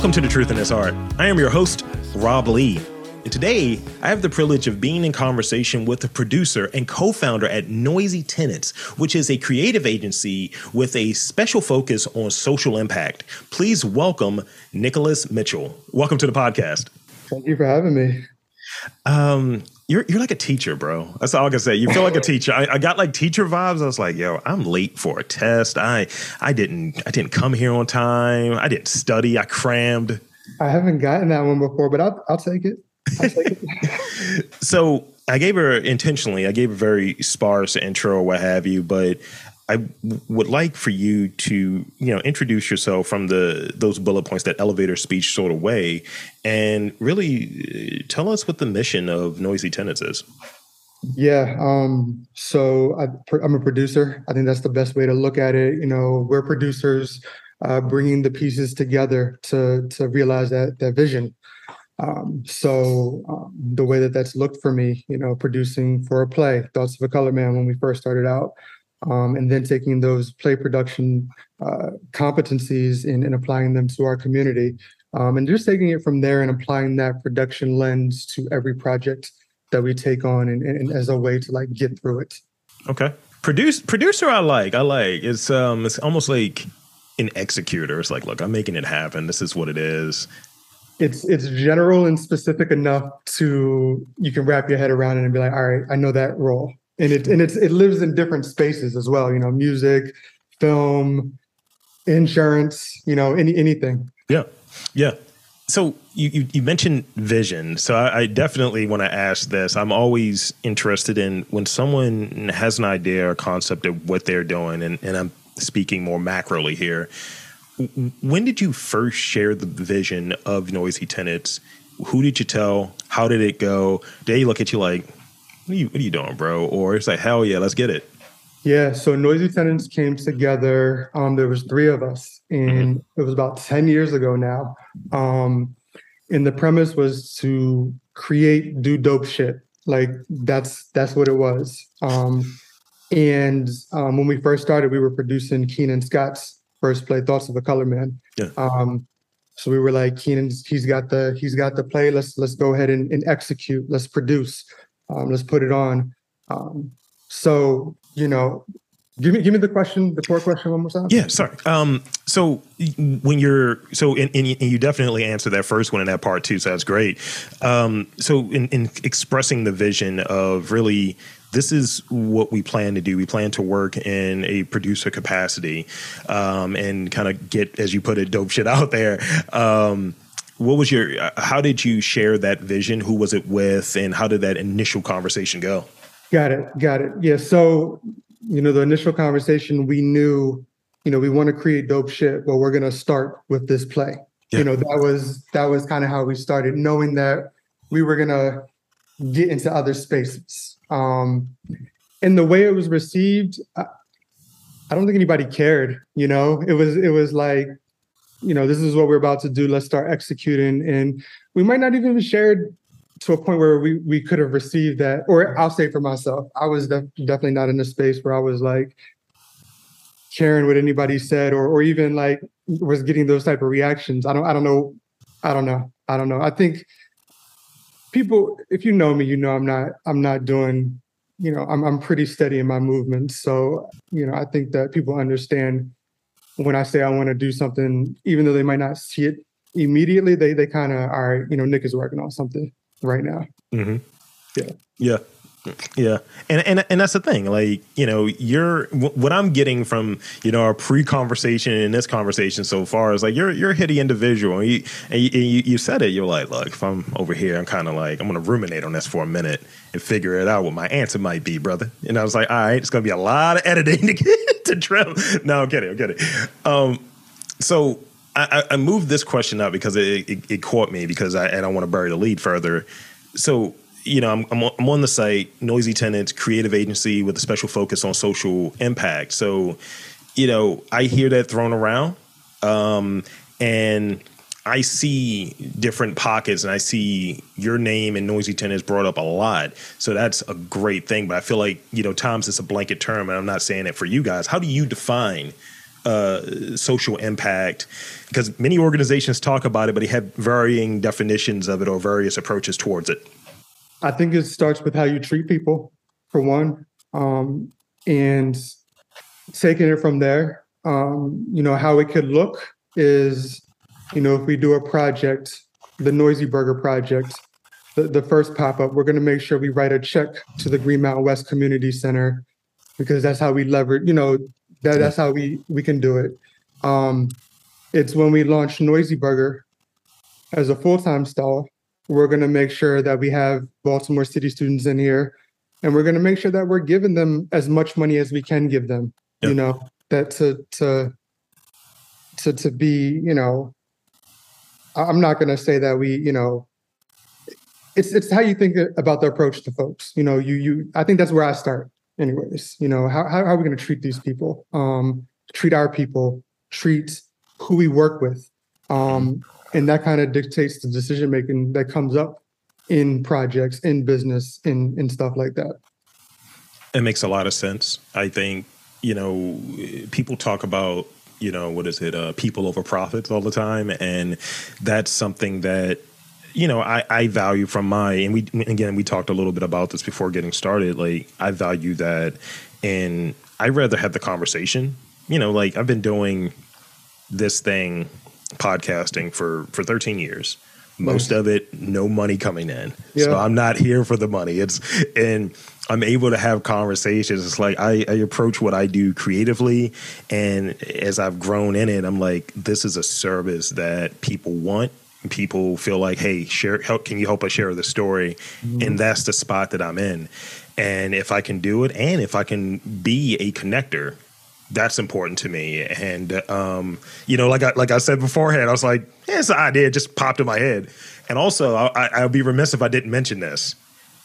Welcome to The Truth in This Art. I am your host, Rob Lee. And today, I have the privilege of being in conversation with the producer and co founder at Noisy Tenants, which is a creative agency with a special focus on social impact. Please welcome Nicholas Mitchel. Welcome to the podcast. Thank you for having me. Um, you're you're like a teacher, bro. That's all I can say. You feel like a teacher. I, I, got like teacher vibes. I was like, yo, I'm late for a test. I I didn't I didn't come here on time. I didn't study. I crammed. I haven't gotten that one before, but I'll I'll take it. I'll take it. so I gave her intentionally. I gave a very sparse intro or what have you, but I would like for you to, you know, introduce yourself from the those bullet points, that elevator speech sort of way, and really uh, tell us what the mission of Noisy Tenants is. Yeah. Um, so I, am a producer. I think that's the best way to look at it. You know, we're producers uh, bringing the pieces together to to realize that that vision. Um, so um, the way that that's looked for me, you know, producing for a play, Thoughts of a Colored Man, when we first started out, um, and then taking those play production uh, competencies and, and, applying them to our community, um, and just taking it from there and applying that production lens to every project that we take on, and, and as a way to like get through it. Okay, produce producer, I like. I like. It's um, it's almost like an executor. It's like, look, I'm making it happen. This is what it is it's it's general and specific enough to you can wrap your head around it and be like, all right, I know that role and it and it's it lives in different spaces as well. You know, music, film, insurance. You know, any anything. Yeah, yeah. So you, you, you mentioned vision. So I, I definitely want to ask this. I'm always interested in when someone has an idea or concept of what they're doing, and, and I'm speaking more macroly here. When did you first share the vision of Noisy Tenants? Who did you tell? How did it go? Did They look at you like, what are you, what are you doing, bro? Or it's like, hell yeah, let's get it. Yeah, so Noisy Tenants came together. Um, there was three of us, and mm-hmm. it was about ten years ago now. Um, and the premise was to create, do dope shit. Like that's that's what it was. Um, and um, when we first started, we were producing Keenan Scott's first play, Thoughts of a Colored Man. Yeah. Um, so we were like, Keenan, he's got the he's got the play. Let's let's go ahead and, and execute. Let's produce. Um, let's put it on. Um, so you know, give me give me the question, the core question one more time. Yeah, sorry. Um, so when you're so and, and, you definitely answered that first one in that part too. So that's great. Um, so in, in expressing the vision of really this is what we plan to do. We plan to work in a producer capacity um, and kind of get, as you put it, dope shit out there. Um, what was your uh, how did you share that vision? Who was it with? And how did that initial conversation go? Got it got it. Yeah so you know the initial conversation we knew you know we want to create dope shit but we're going to start with this play. Yeah. you know that was that was kind of how we started knowing that we were going to get into other spaces. Um and the way it was received I, I don't think anybody cared you know? It was it was like you know, this is what we're about to do. Let's start executing. And we might not even have shared to a point where we we could have received that. Or I'll say for myself, I was def- definitely not in a space where I was like caring what anybody said, or or even like was getting those type of reactions. I don't I don't know. I don't know. I don't know. I think people, if you know me, you know I'm not I'm not doing. You know, I'm I'm pretty steady in my movements. So you know, I think that people understand when I say I want to do something, even though they might not see it immediately, they they kind of are, you know, Nick is working on something right now. Mm-hmm. Yeah. Yeah. Yeah, and and and that's the thing. Like you know, you're what I'm getting from you know our pre-conversation and this conversation so far is like you're you're a hitty individual. And you, and you, you said it. You're like, look, if I'm over here, I'm kind of like I'm gonna ruminate on this for a minute and figure it out what my answer might be, brother. And I was like, all right, it's gonna be a lot of editing to get to trim. No, I'm kidding. I'm kidding. Um, so I, I moved this question up because it, it, it caught me because I, I don't want to bury the lead further. So you know, I'm, I'm, on the site, Noisy Tenants, creative agency with a special focus on social impact. So, you know, I hear that thrown around, um, and I see different pockets, and I see your name and Noisy Tenants brought up a lot. So that's a great thing. But I feel like you know, times it's a blanket term, and I'm not saying it for you guys. How do you define uh, social impact? Because many organizations talk about it, but they have varying definitions of it or various approaches towards it. I think it starts with how you treat people, for one, um, and taking it from there. Um, you know, how it could look is, you know, if we do a project, the Noisy Burger project, the, the first pop up, we're going to make sure we write a check to the Greenmount West Community Center because that's how we leverage, you know, that, that's how we, we can do it. Um, it's when we launch Noisy Burger as a full time stall, we're going to make sure that we have Baltimore City students in here and we're going to make sure that we're giving them as much money as we can give them, you know, that to, to, to, to be, you know, I'm not going to say that we, you know, it's it's how you think about the approach to folks. You know, you you I think that's where I start, anyways. You know, how how, how are we going to treat these people? Um, treat our people, treat who we work with, um, and that kind of dictates the decision making that comes up in projects, in business, in in stuff like that. It makes a lot of sense. I think you know people talk about you know what is it uh, people over profits all the time and that's something that you know, I, I value from my, and we, again, we talked a little bit about this before getting started. Like, I value that. And I'd rather have the conversation. You know, like, I've been doing this thing, podcasting, for, for 13 years. Most of it, no money coming in. Yeah. So I'm not here for the money. It's, and, I'm able to have conversations. It's like I, I, approach what I do creatively, and as I've grown in it, I'm like, this is a service that people want, people feel like, hey, share, help, can you help us share the story? Mm-hmm. And that's the spot that I'm in. And if I can do it, and if I can be a connector, that's important to me. And um, you know, like I like I said beforehand, I was like, yeah, it's an idea, it just popped in my head. And also, I, would be remiss if I didn't mention this: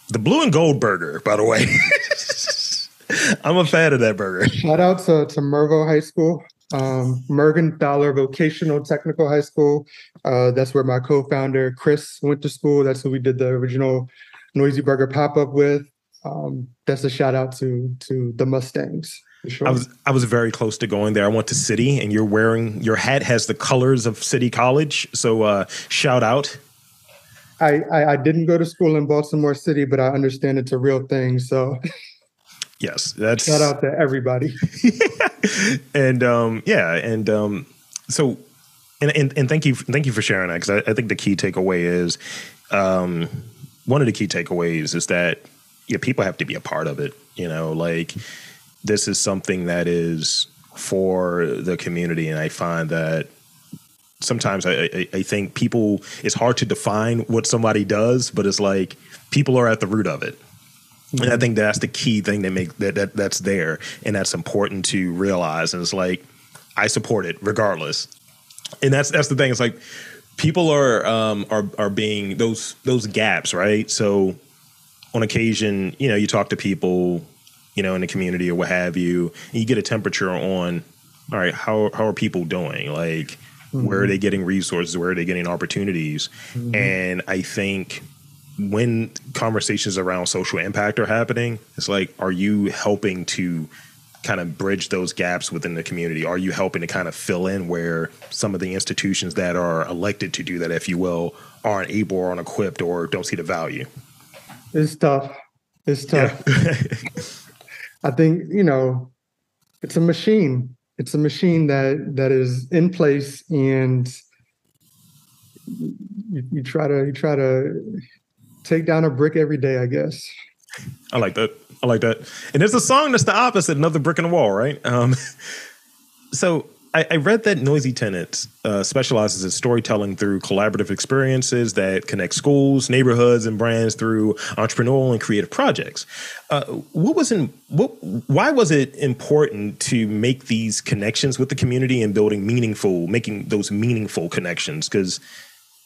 the blue and gold burger, by the way. I'm a fan of that burger. Shout out to, to Mervo High School um, Mergenthaler Vocational Technical High School. Uh, that's where my co-founder Chris went to school. That's who we did the original Noisy Burger pop-up with. Um, that's a shout out to to the Mustangs. Sure. I was I was very close to going there. I went to City, and you're wearing your hat has the colors of City College. So uh, shout out. I, I I didn't go to school in Baltimore City, but I understand it's a real thing. So yes, that's shout out to everybody. and um, yeah, and um, so and, and and thank you thank you for sharing that because I, I, think the key takeaway is um, one of the key takeaways is that yeah, people have to be a part of it. You know, like this is something that is for the community, and I find that sometimes I, I, I, think people it's hard to define what somebody does, but it's like people are at the root of it. And I think that's the key thing that make that, that that's there and that's important to realize. And it's like I support it regardless. And that's that's the thing. It's like people are um are are being those those gaps, right? So on occasion, you know, you talk to people, you know, in the community or what have you, and you get a temperature on all right, how how are people doing? Like mm-hmm. where are they getting resources? Where are they getting opportunities? Mm-hmm. And I think when conversations around social impact are happening, it's like, are you helping to kind of bridge those gaps within the community? Are you helping to kind of fill in where some of the institutions that are elected to do that, if you will, aren't able or aren't equipped or don't see the value? It's tough. It's tough. Yeah. I think, you know, it's a machine. It's a machine that that is in place and you, you try to you try to take down a brick every day, I guess. I like that. I like that. And there's a song that's the opposite, another brick in the wall, right? Um, so I, I, read that Noisy Tenants uh, specializes in storytelling through collaborative experiences that connect schools, neighborhoods, and brands through entrepreneurial and creative projects. Uh, what was in what? Why was it important to make these connections with the community and building meaningful, making those meaningful connections? Because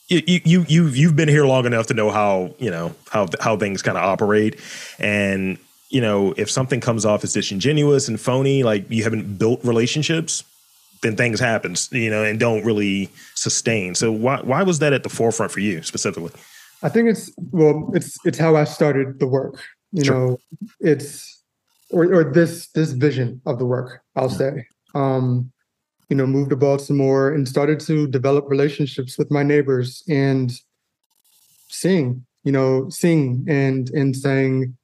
you you you you've been here long enough to know how you know how how things kind of operate, and you know if something comes off as disingenuous and phony, like you haven't built relationships, then things happen, you know, and don't really sustain. So why why was that at the forefront for you specifically? I think it's well, it's it's how I started the work. You sure. know, it's or or this this vision of the work. I'll say. Um, you know, moved to Baltimore and started to develop relationships with my neighbors and sing, you know, sing and and saying,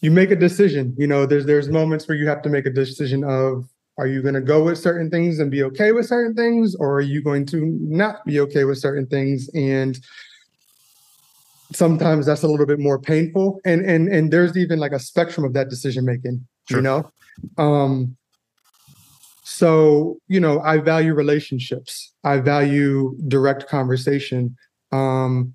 you make a decision. You know, there's there's moments where you have to make a decision of are you going to go with certain things and be okay with certain things or are you going to not be okay with certain things? And sometimes that's a little bit more painful and and and there's even like a spectrum of that decision making sure. you know? Um so you know i value relationships. I value direct conversation. Um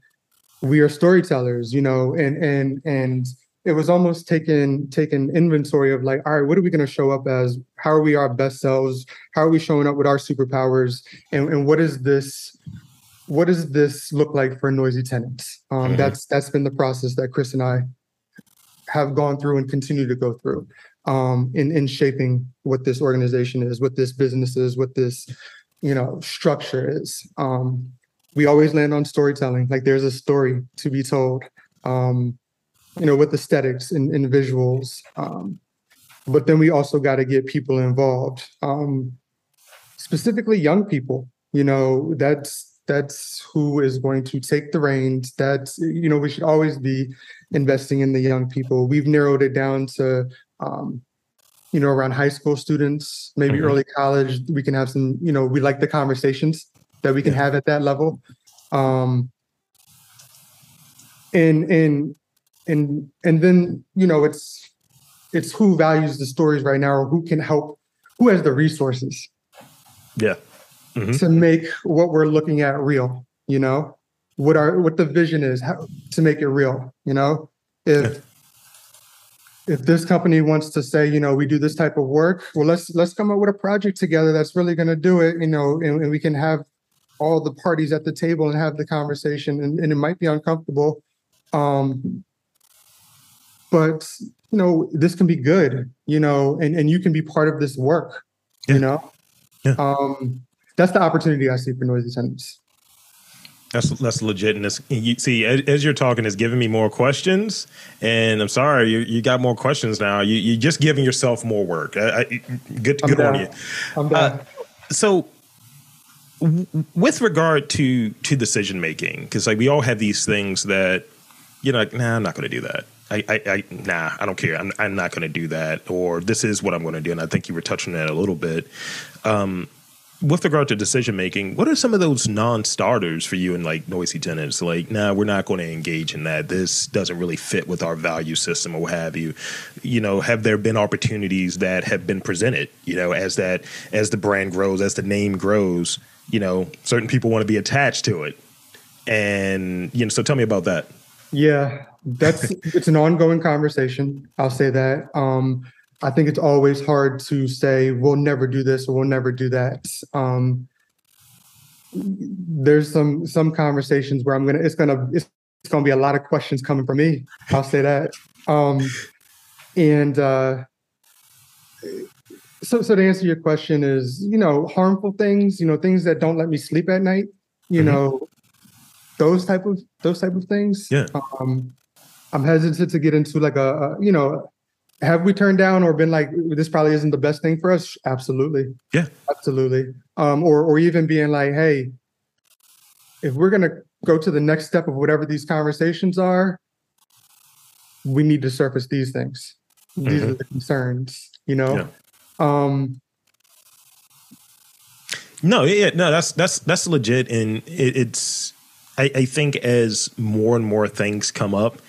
we are storytellers you know and and and it was almost taking taking inventory of like all right what are we going to show up as? How are we our best selves? How are we showing up with our superpowers? And, and what is this what does this look like for noisy tenants? Um, mm-hmm. that's that's been the process that chris and i have gone through and continue to go through um, in in shaping what this organization is what this business is what this you know structure is. Um, we always land on storytelling. Like there's a story to be told. Um, you know, with aesthetics and, and visuals. Um, but then we also got to get people involved, um, specifically young people. You know, that's that's who is going to take the reins. That's you know, we should always be investing in the young people. We've narrowed it down to um, you know, around high school students, maybe mm-hmm. early college. We can have some, you know, we like the conversations that we can yeah. have at that level. Um, and and and and then you know it's it's who values the stories right now or who can help who has the resources yeah mm-hmm. to make what we're looking at real you know what our what the vision is how, to make it real you know if yeah. if this company wants to say you know we do this type of work well let's let's come up with a project together that's really going to do it you know and, and, we can have all the parties at the table and have the conversation and, and it might be uncomfortable um but you know this can be good you know and and you can be part of this work yeah. you know yeah. um that's the opportunity i see for noisy tenants that's that's legit. And you see, as, as, you're talking, it's giving me more questions. And I'm sorry, you, you got more questions now. You, you're just giving yourself more work. I, I, good I'm good down. on you. I'm done. Uh, so, w- with regard to to decision making, because like we all have these things that you're like, nah, I'm not going to do that. I, I, I, nah, I don't care. I'm, I'm not going to do that. Or this is what I'm going to do. And I think you were touching on that a little bit. Um, with regard to decision making, what are some of those non-starters for you in like noisy tenants? Like, nah, we're not going to engage in that. This doesn't really fit with our value system or what have you. You know, have there been opportunities that have been presented? You know, as that as the brand grows, as the name grows, you know, certain people want to be attached to it, and you know. So tell me about that. Yeah, that's it's an ongoing conversation. I'll say that. Um, I think it's always hard to say we'll never do this or we'll never do that. Um, there's some some conversations where I'm gonna it's gonna it's, it's gonna be a lot of questions coming from me. I'll say that. Um, and uh, so so to answer your question is you know harmful things you know things that don't let me sleep at night you mm-hmm. know those type of those type of things. Yeah. Um, I'm hesitant to get into like a, a, you know, have we turned down or been like this probably isn't the best thing for us? Absolutely. Yeah. Absolutely. Um, or or even being like, hey, if we're gonna go to the next step of whatever these conversations are, we need to surface these things. These mm-hmm. are the concerns, you know. Yeah. Um no, yeah, no, that's that's that's legit, and it, it's I, I think as more and more things come up,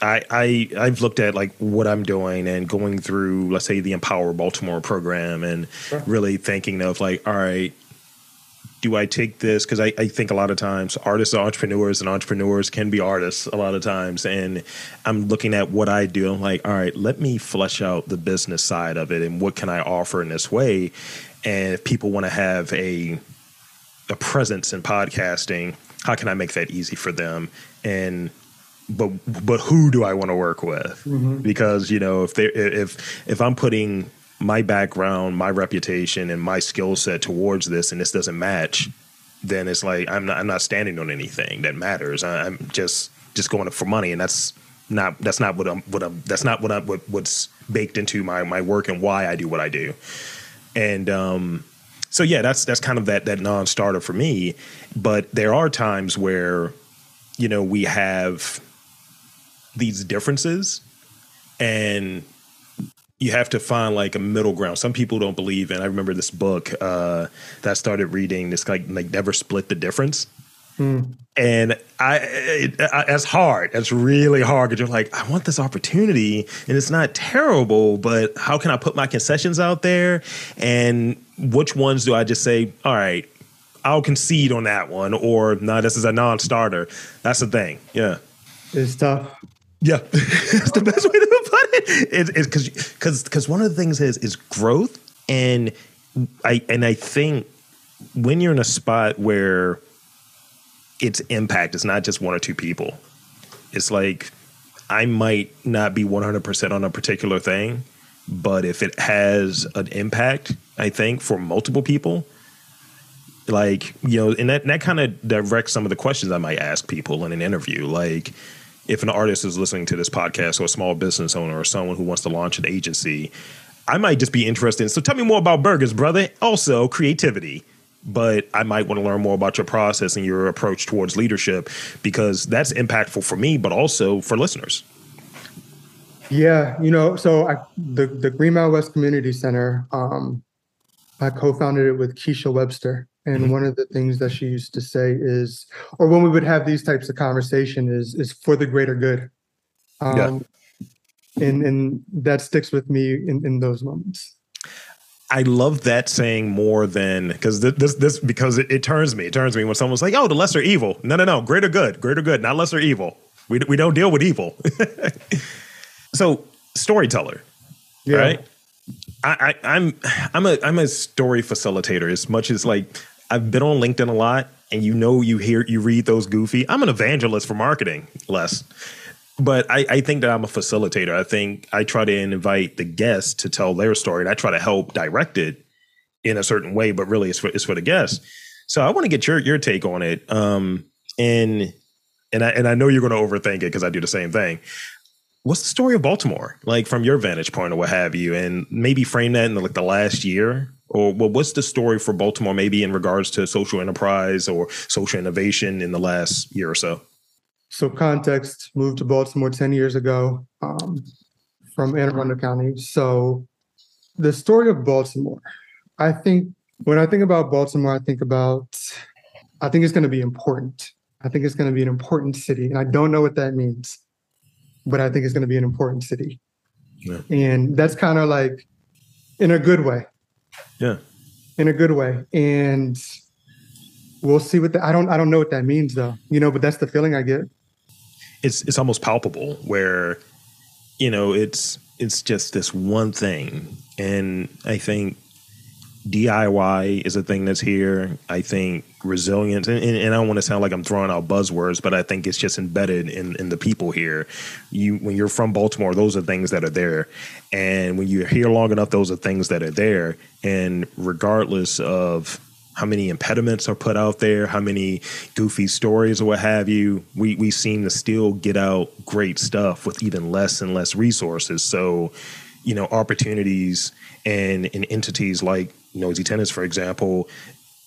I, I I've looked at like what I'm doing and going through, let's say, the Empower Baltimore program, and sure. really thinking of like, all right, do I take this? Because I, I think a lot of times artists are entrepreneurs, and entrepreneurs can be artists a lot of times. And I'm looking at what I do. I'm like, all right, let me flesh out the business side of it, and what can I offer in this way? And if people want to have a a presence in podcasting how can I make that easy for them? And but but who do I want to work with? Mm-hmm. Because you know if they if if I'm putting my background, my reputation, and my skill set towards this, and this doesn't match, then it's like I'm not I'm not standing on anything that matters. I'm just just going for money, and that's not that's not what I'm what I'm that's not what I'm what, what's baked into my my work and why I do what I do. And um, so yeah, that's that's kind of that that non-starter for me. But there are times where, you know, we have these differences, and you have to find like a middle ground. Some people don't believe and I remember this book uh, that I started reading. This like like never split the difference. Mm. And I, it, I, that's hard. That's really hard because you're like, I want this opportunity, and it's not terrible, but how can I put my concessions out there? And which ones do I just say, all right, I'll concede on that one, or no, nah, this is a non-starter. That's the thing. Yeah, it's tough. Yeah, that's the best way to put it. It's because because because one of the things is is growth, and I and I think when you're in a spot where its impact is not just one or two people. It's like I might not be 100% on a particular thing, but if it has an impact, I think for multiple people, like, you know, and that, that kind of directs some of the questions I might ask people in an interview. Like, if an artist is listening to this podcast or a small business owner or someone who wants to launch an agency, I might just be interested. In, so tell me more about burgers, brother. Also, creativity but I might want to learn more about your process and your approach towards leadership because that's impactful for me, but also for listeners. Yeah, you know, so I, the the Greenmount West Community Center, um, I co-founded it with Keisha Webster, and mm-hmm. one of the things that she used to say is, or when we would have these types of conversation, is is for the greater good. Um, yeah. and and that sticks with me in in those moments. I love that saying more than because this this because it, it, turns me it turns me when someone's like oh the lesser evil. No no no greater good greater good not lesser evil. We we don't deal with evil. So storyteller yeah. right? I, I I'm I'm a I'm a story facilitator as much as like I've been on LinkedIn a lot and you know you hear you read those goofy. I'm an evangelist for marketing less but I, I, think that I'm a facilitator. I think I try to invite the guests to tell their story, and I try to help direct it in a certain way. But really, it's for it's for the guests. So I want to get your your take on it. Um, and and I and I know you're going to overthink it because I do the same thing. What's the story of Baltimore, like from your vantage point or what have you, and maybe frame that in the, like the last year, or well, what's the story for Baltimore, maybe in regards to social enterprise or social innovation in the last year or so? So context, moved to Baltimore 10 years ago um, from Anne Arundel County. So the story of Baltimore, I think when I think about Baltimore, I think about, I think it's going to be important. I think it's going to be an important city. And I don't know what that means, but I think it's going to be an important city. Yeah. And that's kind of like in a good way. Yeah. In a good way. And we'll see what the, I don't I don't know what that means though. You know, but that's the feeling I get it's it's almost palpable where you know it's it's just this one thing. And i think diy is a thing that's here. I think resilience and, and, and i don't want to sound like i'm throwing out buzzwords but i think it's just embedded in, in the people here. You when you're from baltimore those are things that are there. And when you're here long enough those are things that are there. And regardless of how many impediments are put out there, how many goofy stories or what have you. We we seem to still get out great stuff with even less and less resources. So, you know, opportunities and, and entities like Noisy Tenants, for example,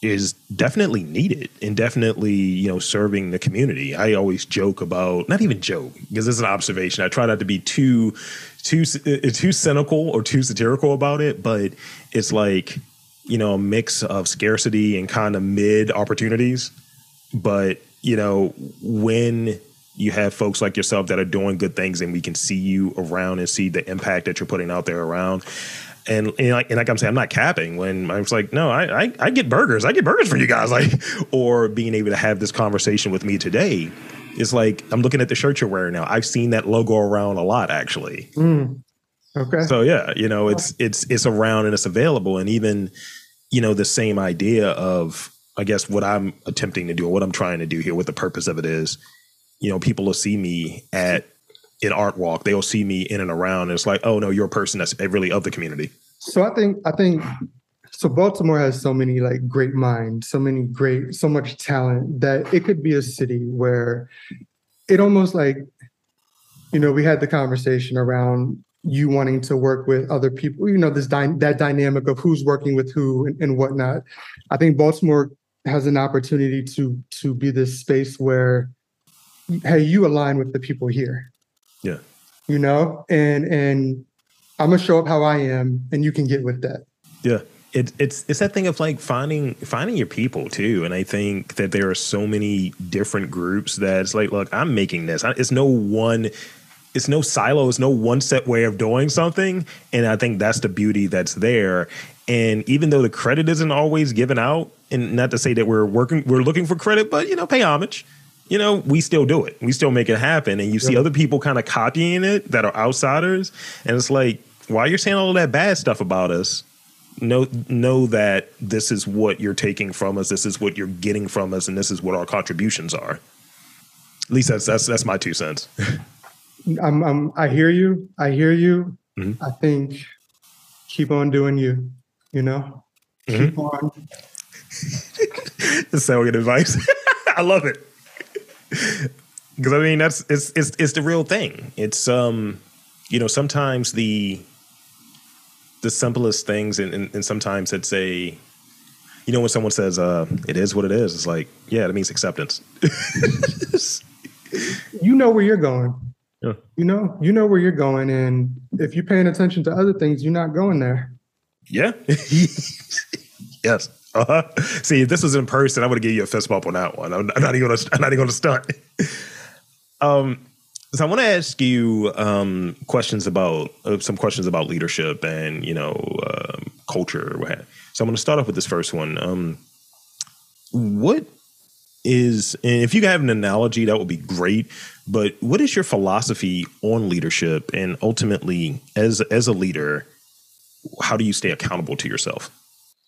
is definitely needed and definitely you know serving the community. I always joke about not even joke because it's an observation. I try not to be too too too cynical or too satirical about it, but it's like you know, a mix of scarcity and kind of mid opportunities. But, you know, when you have folks like yourself that are doing good things and we can see you around and see the impact that you're putting out there around. And, and, like, and like I'm saying, I'm not capping when I was like, no, I, I, I get burgers. I get burgers for you guys. Like, or being able to have this conversation with me today is like, I'm looking at the shirt you're wearing now. I've seen that logo around a lot actually. Mm. Okay. So yeah, you know, it's it's it's around and it's available, and even you know the same idea of I guess what I'm attempting to do or what I'm trying to do here, what the purpose of it is. You know, people will see me at an art walk. They'll see me in and around, and it's like, oh no, you're a person that's really of the community. So I think I think so. Baltimore has so many like great minds, so many great, so much talent that it could be a city where it almost like, you know, we had the conversation around you wanting to work with other people, you know, this dy- that dynamic of who's working with who and, and whatnot. I think Baltimore has an opportunity to to be this space where hey, you align with the people here. Yeah. You know, and and I'm gonna show up how I am and you can get with that. Yeah. It, it's it's that thing of like finding finding your people too, and I think that there are so many different groups that it's like, look, I'm making this. It's no one it's no silo, it's no one set way of doing something. And I think that's the beauty that's there. And even though the credit isn't always given out, and not to say that we're working, we're looking for credit, but you know, pay homage. You know, we still do it. We still make it happen. And you see other people kind of copying it that are outsiders. And it's like, while you're saying all of that bad stuff about us, know know that this is what you're taking from us, this is what you're getting from us, and this is what our contributions are. At least that's that's that's my two cents. I'm, I'm, I hear you. I hear you. Mm-hmm. I think keep on doing you, you know, mm-hmm. keep on. so good advice. I love it. Because I mean, that's, it's, it's, it's the real thing. It's, um, you know, sometimes the, the simplest things and, and, and sometimes it's a, you know, when someone says, uh, it is what it is, it's like, yeah, that means acceptance. you know where you're going yeah. You know, you know where you're going, and if you're paying attention to other things, you're not going there. Yeah. yes. Uh-huh. See, if this was in person, I would have given you a fist bump on that one. I'm, not even gonna. I'm not even gonna stunt. um. So I want to ask you um, questions about uh, some questions about leadership and you know um, culture. So I'm going to start off with this first one. Um, what is, and if you have an analogy, that would be great. But what is your philosophy on leadership, and ultimately, as as a leader, how do you stay accountable to yourself?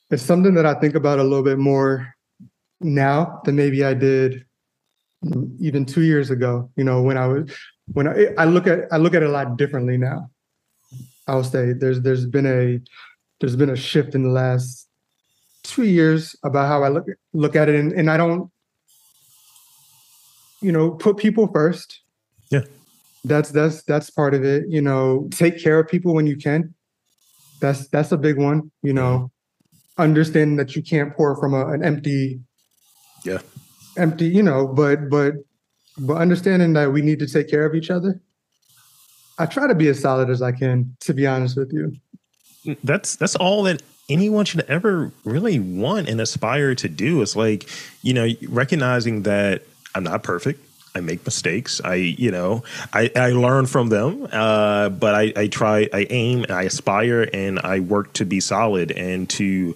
It's something that I think about a little bit more now than maybe I did even two years ago. You know, when I was when I, I look at I look at it a lot differently now. I'll say there's there's been a there's been a shift in the last two years about how I look look at it, and, and I don't you know, put people first. Yeah. That's that's that's part of it. You know, take care of people when you can. That's that's a big one. You know, understanding that you can't pour from a, an empty, yeah, empty. You know, but but but understanding that we need to take care of each other. I try to be as solid as I can, to be honest with you. That's that's all that anyone should ever really want and aspire to do. It's like, you know, recognizing that I'm not perfect. I make mistakes. I, you know, I, I learn from them, uh, but I, I try, I aim, I aspire, and I work to be solid and to,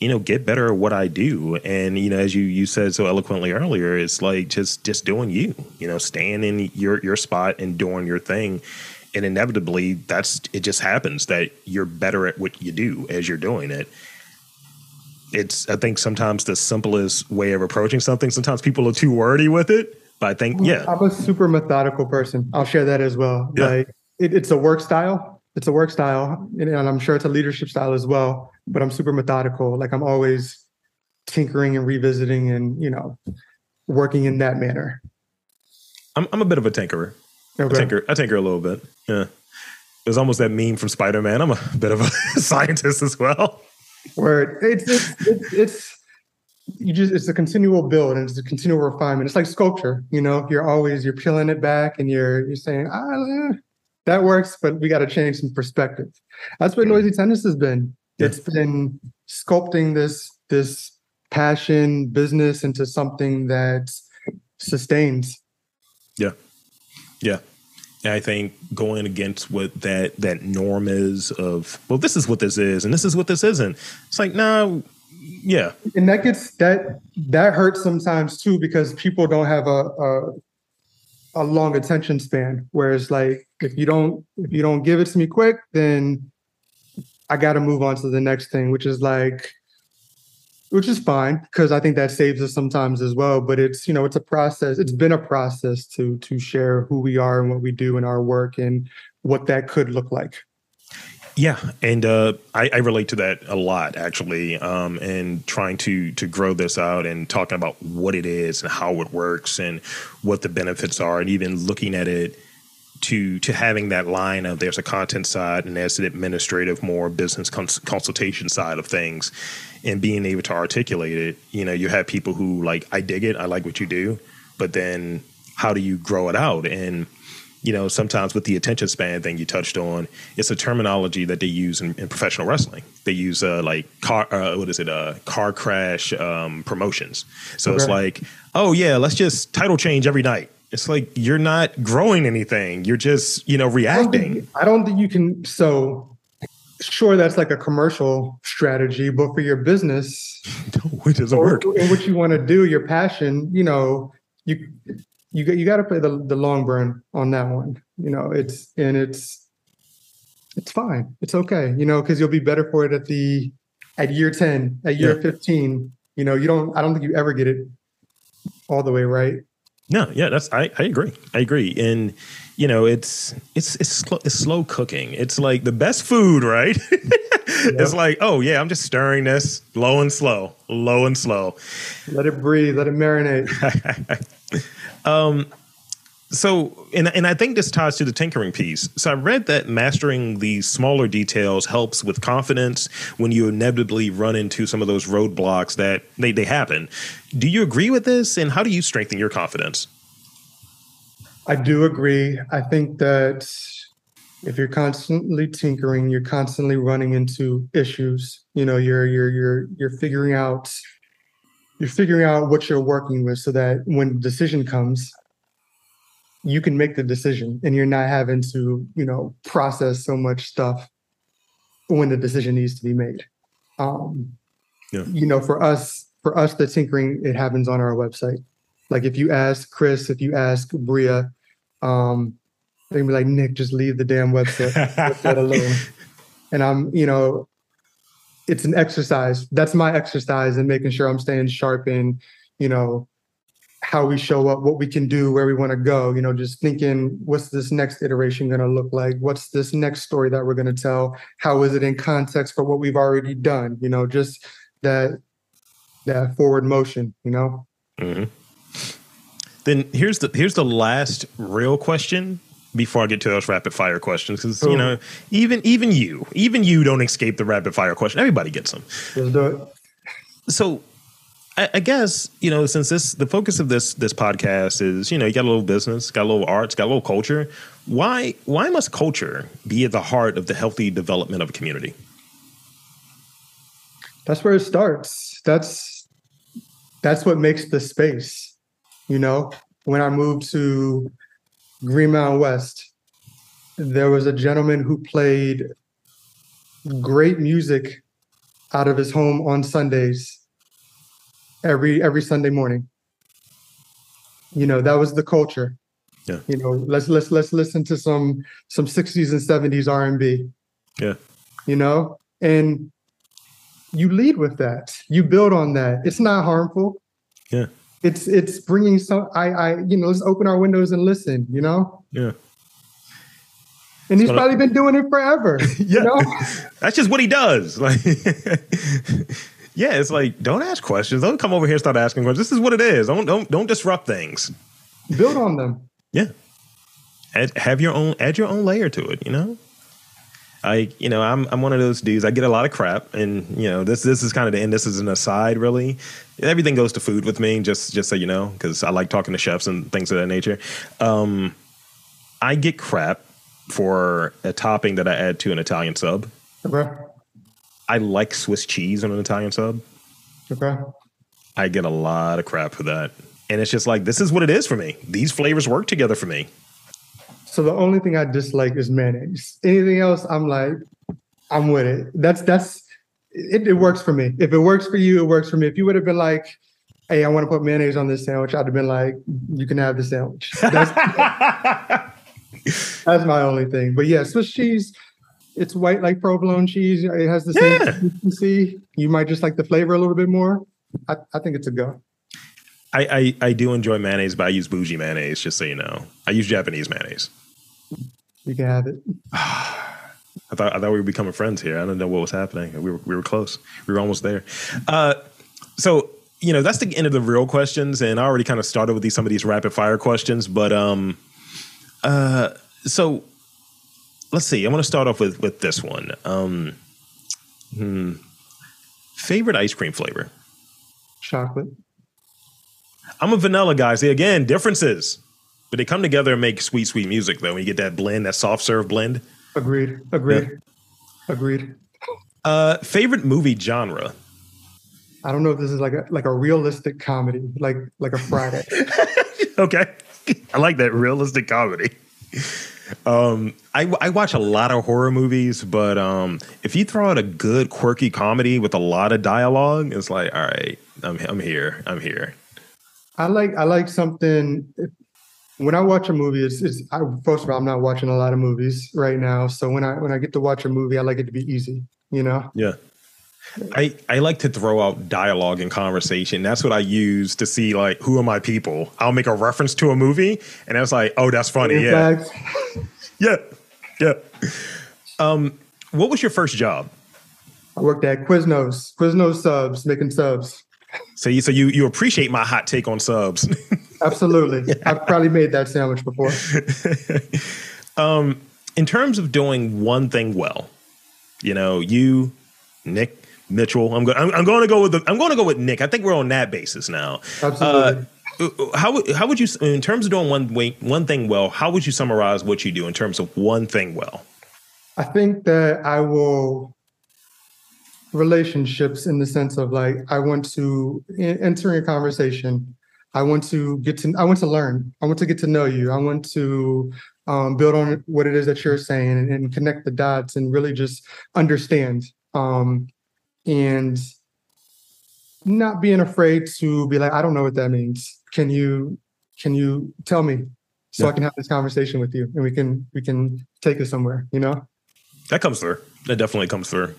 you know, get better at what I do. And you know, as you you said so eloquently earlier, it's like just just doing you. You know, staying in your your spot and doing your thing. And inevitably, that's it. Just happens that you're better at what you do as you're doing it it's I think sometimes the simplest way of approaching something. Sometimes people are too wordy with it, but I think yeah, I'm a super methodical person. I'll share that as well. Yeah. Like it, it's a work style. It's a work style, and I'm sure it's a leadership style as well. But I'm super methodical. Like I'm always tinkering and revisiting, and you know, working in that manner. I'm I'm a bit of a tinkerer. Okay. I tinker I tinker a little bit. Yeah. It was almost that meme from Spider Man. I'm a bit of a scientist as well where it's it's, it's it's you just it's a continual build and it's a continual refinement. It's like sculpture, you know. You're always you're peeling it back and you're you're saying ah that works, but we got to change some perspective. That's what noisy tenants has been. It's been sculpting this this passion business into something that sustains. Yeah, yeah. And I think going against what that that norm is of well, this is what this is, and this is what this isn't. It's like nah, yeah. And that gets that that hurts sometimes too because people don't have a a, a long attention span. Whereas like if you don't if you don't give it to me quick, then I got to move on to the next thing, which is like which is fine because I think that saves us sometimes as well. But it's you know it's a process. It's been a process to to share who we are and what we do in our work and what that could look like. Yeah, and uh, I, I, relate to that a lot actually, um, and trying to to grow this out and talking about what it is and how it works and what the benefits are, and even looking at it to to having that line of there's a content side and there's an administrative, more business cons- consultation side of things, and being able to articulate it. You know, you have people who like, I dig it, I like what you do, but then how do you grow it out? And you know, sometimes with the attention span thing you touched on, it's a terminology that they use in, in professional wrestling. They use uh, like car, uh, what is it, uh, car crash um, promotions. So okay. it's like, oh yeah, let's just title change every night. It's like you're not growing anything. You're just, you know, reacting. I don't think, I don't think you can. So sure, that's like a commercial strategy, but for your business, it doesn't work. And what you want to do, your passion, you know, you you got you got to play the the long burn on that one. You know, it's and it's it's fine. It's okay. You know, because you'll be better for it at the at year ten, at year yeah. fifteen. You know, you don't. I don't think you ever get it all the way right. No, yeah, that's I, I agree. I agree. And you know, it's it's it's slow, it's slow cooking. It's like the best food, right? yep. It's like, oh yeah, I'm just stirring this low and slow, low and slow. Let it breathe, let it marinate. Um, so, and, and I think this ties to the tinkering piece. So, I read that mastering these smaller details helps with confidence when you inevitably run into some of those roadblocks that they, they happen. Do you agree with this? And how do you strengthen your confidence? I do agree. I think that if you're constantly tinkering, you're constantly running into issues. You know, you're you're you're you're figuring out you're figuring out what you're working with so that when decision comes you can make the decision and you're not having to you know process so much stuff when the decision needs to be made um yeah. you know for us for us the tinkering it happens on our website like if you ask chris if you ask bria um they can be like nick just leave the damn website, website alone and i'm you know it's an exercise. That's my exercise in making sure I'm staying sharp and you know, how we show up, what we can do, where we want to go. You know, just thinking, what's this next iteration going to look like? What's this next story that we're going to tell? How is it in context for what we've already done? You know, just that that forward motion. You know. Mm-hmm. Then here's the here's the last real question before I get to those rapid fire questions, because you know, even even you, even you don't escape the rapid fire question. Everybody gets them. Let's do it. So, I, I, guess you know, since this the focus of this this podcast is, you know, you got a little business, got a little arts, got a little culture. Why why must culture be at the heart of the healthy development of a community? That's where it starts. That's that's what makes the space. You know, when I moved to Greenmount West, there was a gentleman who played great music out of his home on Sundays every every Sunday morning. You know, that was the culture. Yeah. You know, let's let's let's listen to some some 60s and 70s R&B. Yeah. You know, and you lead with that. You build on that. It's not harmful. Yeah it's it's bringing some i i you know let's open our windows and listen you know yeah and he's probably been doing it forever yeah you know? that's just what he does like yeah it's like don't ask questions don't come over here and start asking questions this is what it is don't don't don't disrupt things build on them yeah add, have your own add your own layer to it you know I, you know, I'm I'm one of those dudes. I get a lot of crap, and you know, this this is kind of the end. This is an aside, really. Everything goes to food with me, just just so you know, because I like talking to chefs and things of that nature. Um, I get crap for a topping that I add to an Italian sub. Okay. I like Swiss cheese on an Italian sub. Okay. I get a lot of crap for that, and it's just like this is what it is for me. These flavors work together for me. So the only thing I dislike is mayonnaise. Anything else, I'm like, I'm with it. That's that's it, it works for me. If it works for you, it works for me. If you would have been like, hey, I want to put mayonnaise on this sandwich, I'd have been like, you can have the sandwich. That's, that's my only thing. But yeah, Swiss cheese, it's white like provolone cheese. It has the same yeah. consistency. You might just like the flavor a little bit more. I, I think it's a go. I, I, I do enjoy mayonnaise, but I use bougie mayonnaise, just so you know. I use Japanese mayonnaise. You can have it. I thought I thought we were becoming friends here. I don't know what was happening. We were we were close. We were almost there. Uh, so you know that's the end of the real questions, and I already kind of started with these some of these rapid fire questions. But um, uh, so let's see. I want to start off with with this one. Um, hmm, favorite ice cream flavor? Chocolate. I'm a vanilla guy. See, again, differences, but they come together and make sweet, sweet music. Though when you get that blend, that soft serve blend. Agreed. Agreed. Yeah. Agreed. Uh, favorite movie genre? I don't know if this is like a like a realistic comedy, like like a Friday. okay, I like that realistic comedy. Um, I, I watch a lot of horror movies, but um, if you throw out a good quirky comedy with a lot of dialogue, it's like, all right, I'm I'm here, I'm here. I like I like something. When I watch a movie, it's, it's I, first of all, I'm not watching a lot of movies right now. So when I when I get to watch a movie, I like it to be easy. You know. Yeah. I, I like to throw out dialogue and conversation. That's what I use to see like who are my people. I'll make a reference to a movie, and it's like, oh, that's funny. yeah, yeah, yeah. Um, what was your first job? I worked at Quiznos, Quiznos subs, making subs. So you so you you appreciate my hot take on subs? Absolutely. I've probably made that sandwich before. um, in terms of doing one thing well, you know, you, Nick Mitchel. I'm going. I'm, I'm, going to go with the. I'm going to go with Nick. I think we're on that basis now. Absolutely. Uh, how how would you, in terms of doing one way, one thing well, how would you summarize what you do in terms of one thing well? I think that I will relationships in the sense of like I want to enter a conversation. I want to get to I want to learn. I want to get to know you. I want to um, build on what it is that you're saying and, and connect the dots and really just understand. Um, and not being afraid to be like, I don't know what that means. Can you can you tell me so yeah. I can have this conversation with you and we can we can take it somewhere, you know? That comes through. That definitely comes through.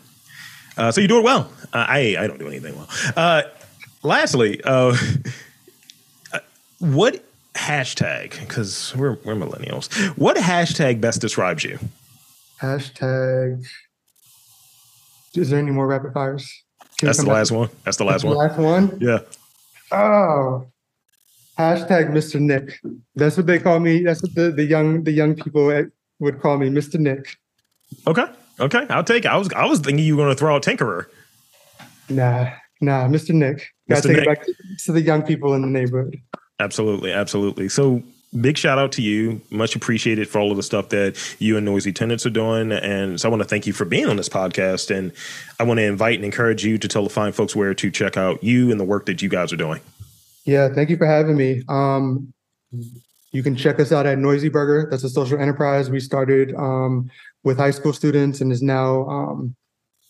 Uh, so you do it well. Uh, I I don't do anything well. Uh, lastly, uh, uh, what hashtag? Because we're we're millennials. What hashtag best describes you? Hashtag is there any more rapid fires? Can That's the last one. That's the last one. last one. Yeah. Oh. Hashtag Mr. Nick. That's what they call me. That's what the, the young the young people would call me, Mr. Nick. Okay. Okay. I'll take it. I was I was thinking you were going to throw out Tinkerer. Nah. Nah. Mr. Nick. Got to take Nick. it back to the young people in the neighborhood. Absolutely. Absolutely. So big shout out to you. Much appreciated for all of the stuff that you and Noisy Tenants are doing. And so I want to thank you for being on this podcast. And I want to invite and encourage you to tell the fine folks where to check out you and the work that you guys are doing. Yeah, thank you for having me. Um, you can check us out at Noisy Burger. That's a social enterprise we started um, with high school students and is now um,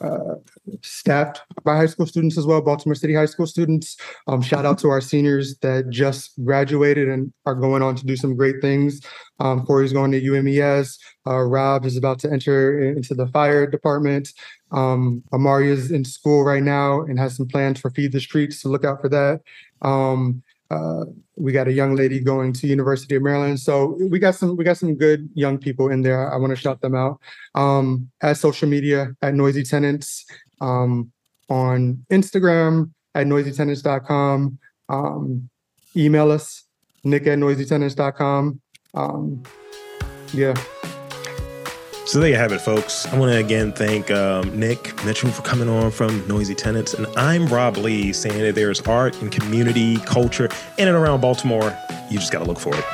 uh, staffed by high school students as well, Baltimore City high school students. Um, shout out to our seniors that just graduated and are going on to do some great things. Um, Corey's going to UMES. Uh, Rob is about to enter into the fire department. Um, Amari is in school right now and has some plans for Feed the Streets, so look out for that. Um, uh, we got a young lady going to University of Maryland. So we got some we got some good young people in there. I want to shout them out. Um, at social media at Noisy Tenants, um, on Instagram at noisytenants.com. Um, email us, nick at noisytenants.com. Um, yeah. So there you have it, folks. I want to again thank um, Nick Mitchel for coming on from Noisy Tenants. And I'm Rob Lee saying that there's art and community culture in and around Baltimore. You just got to look for it.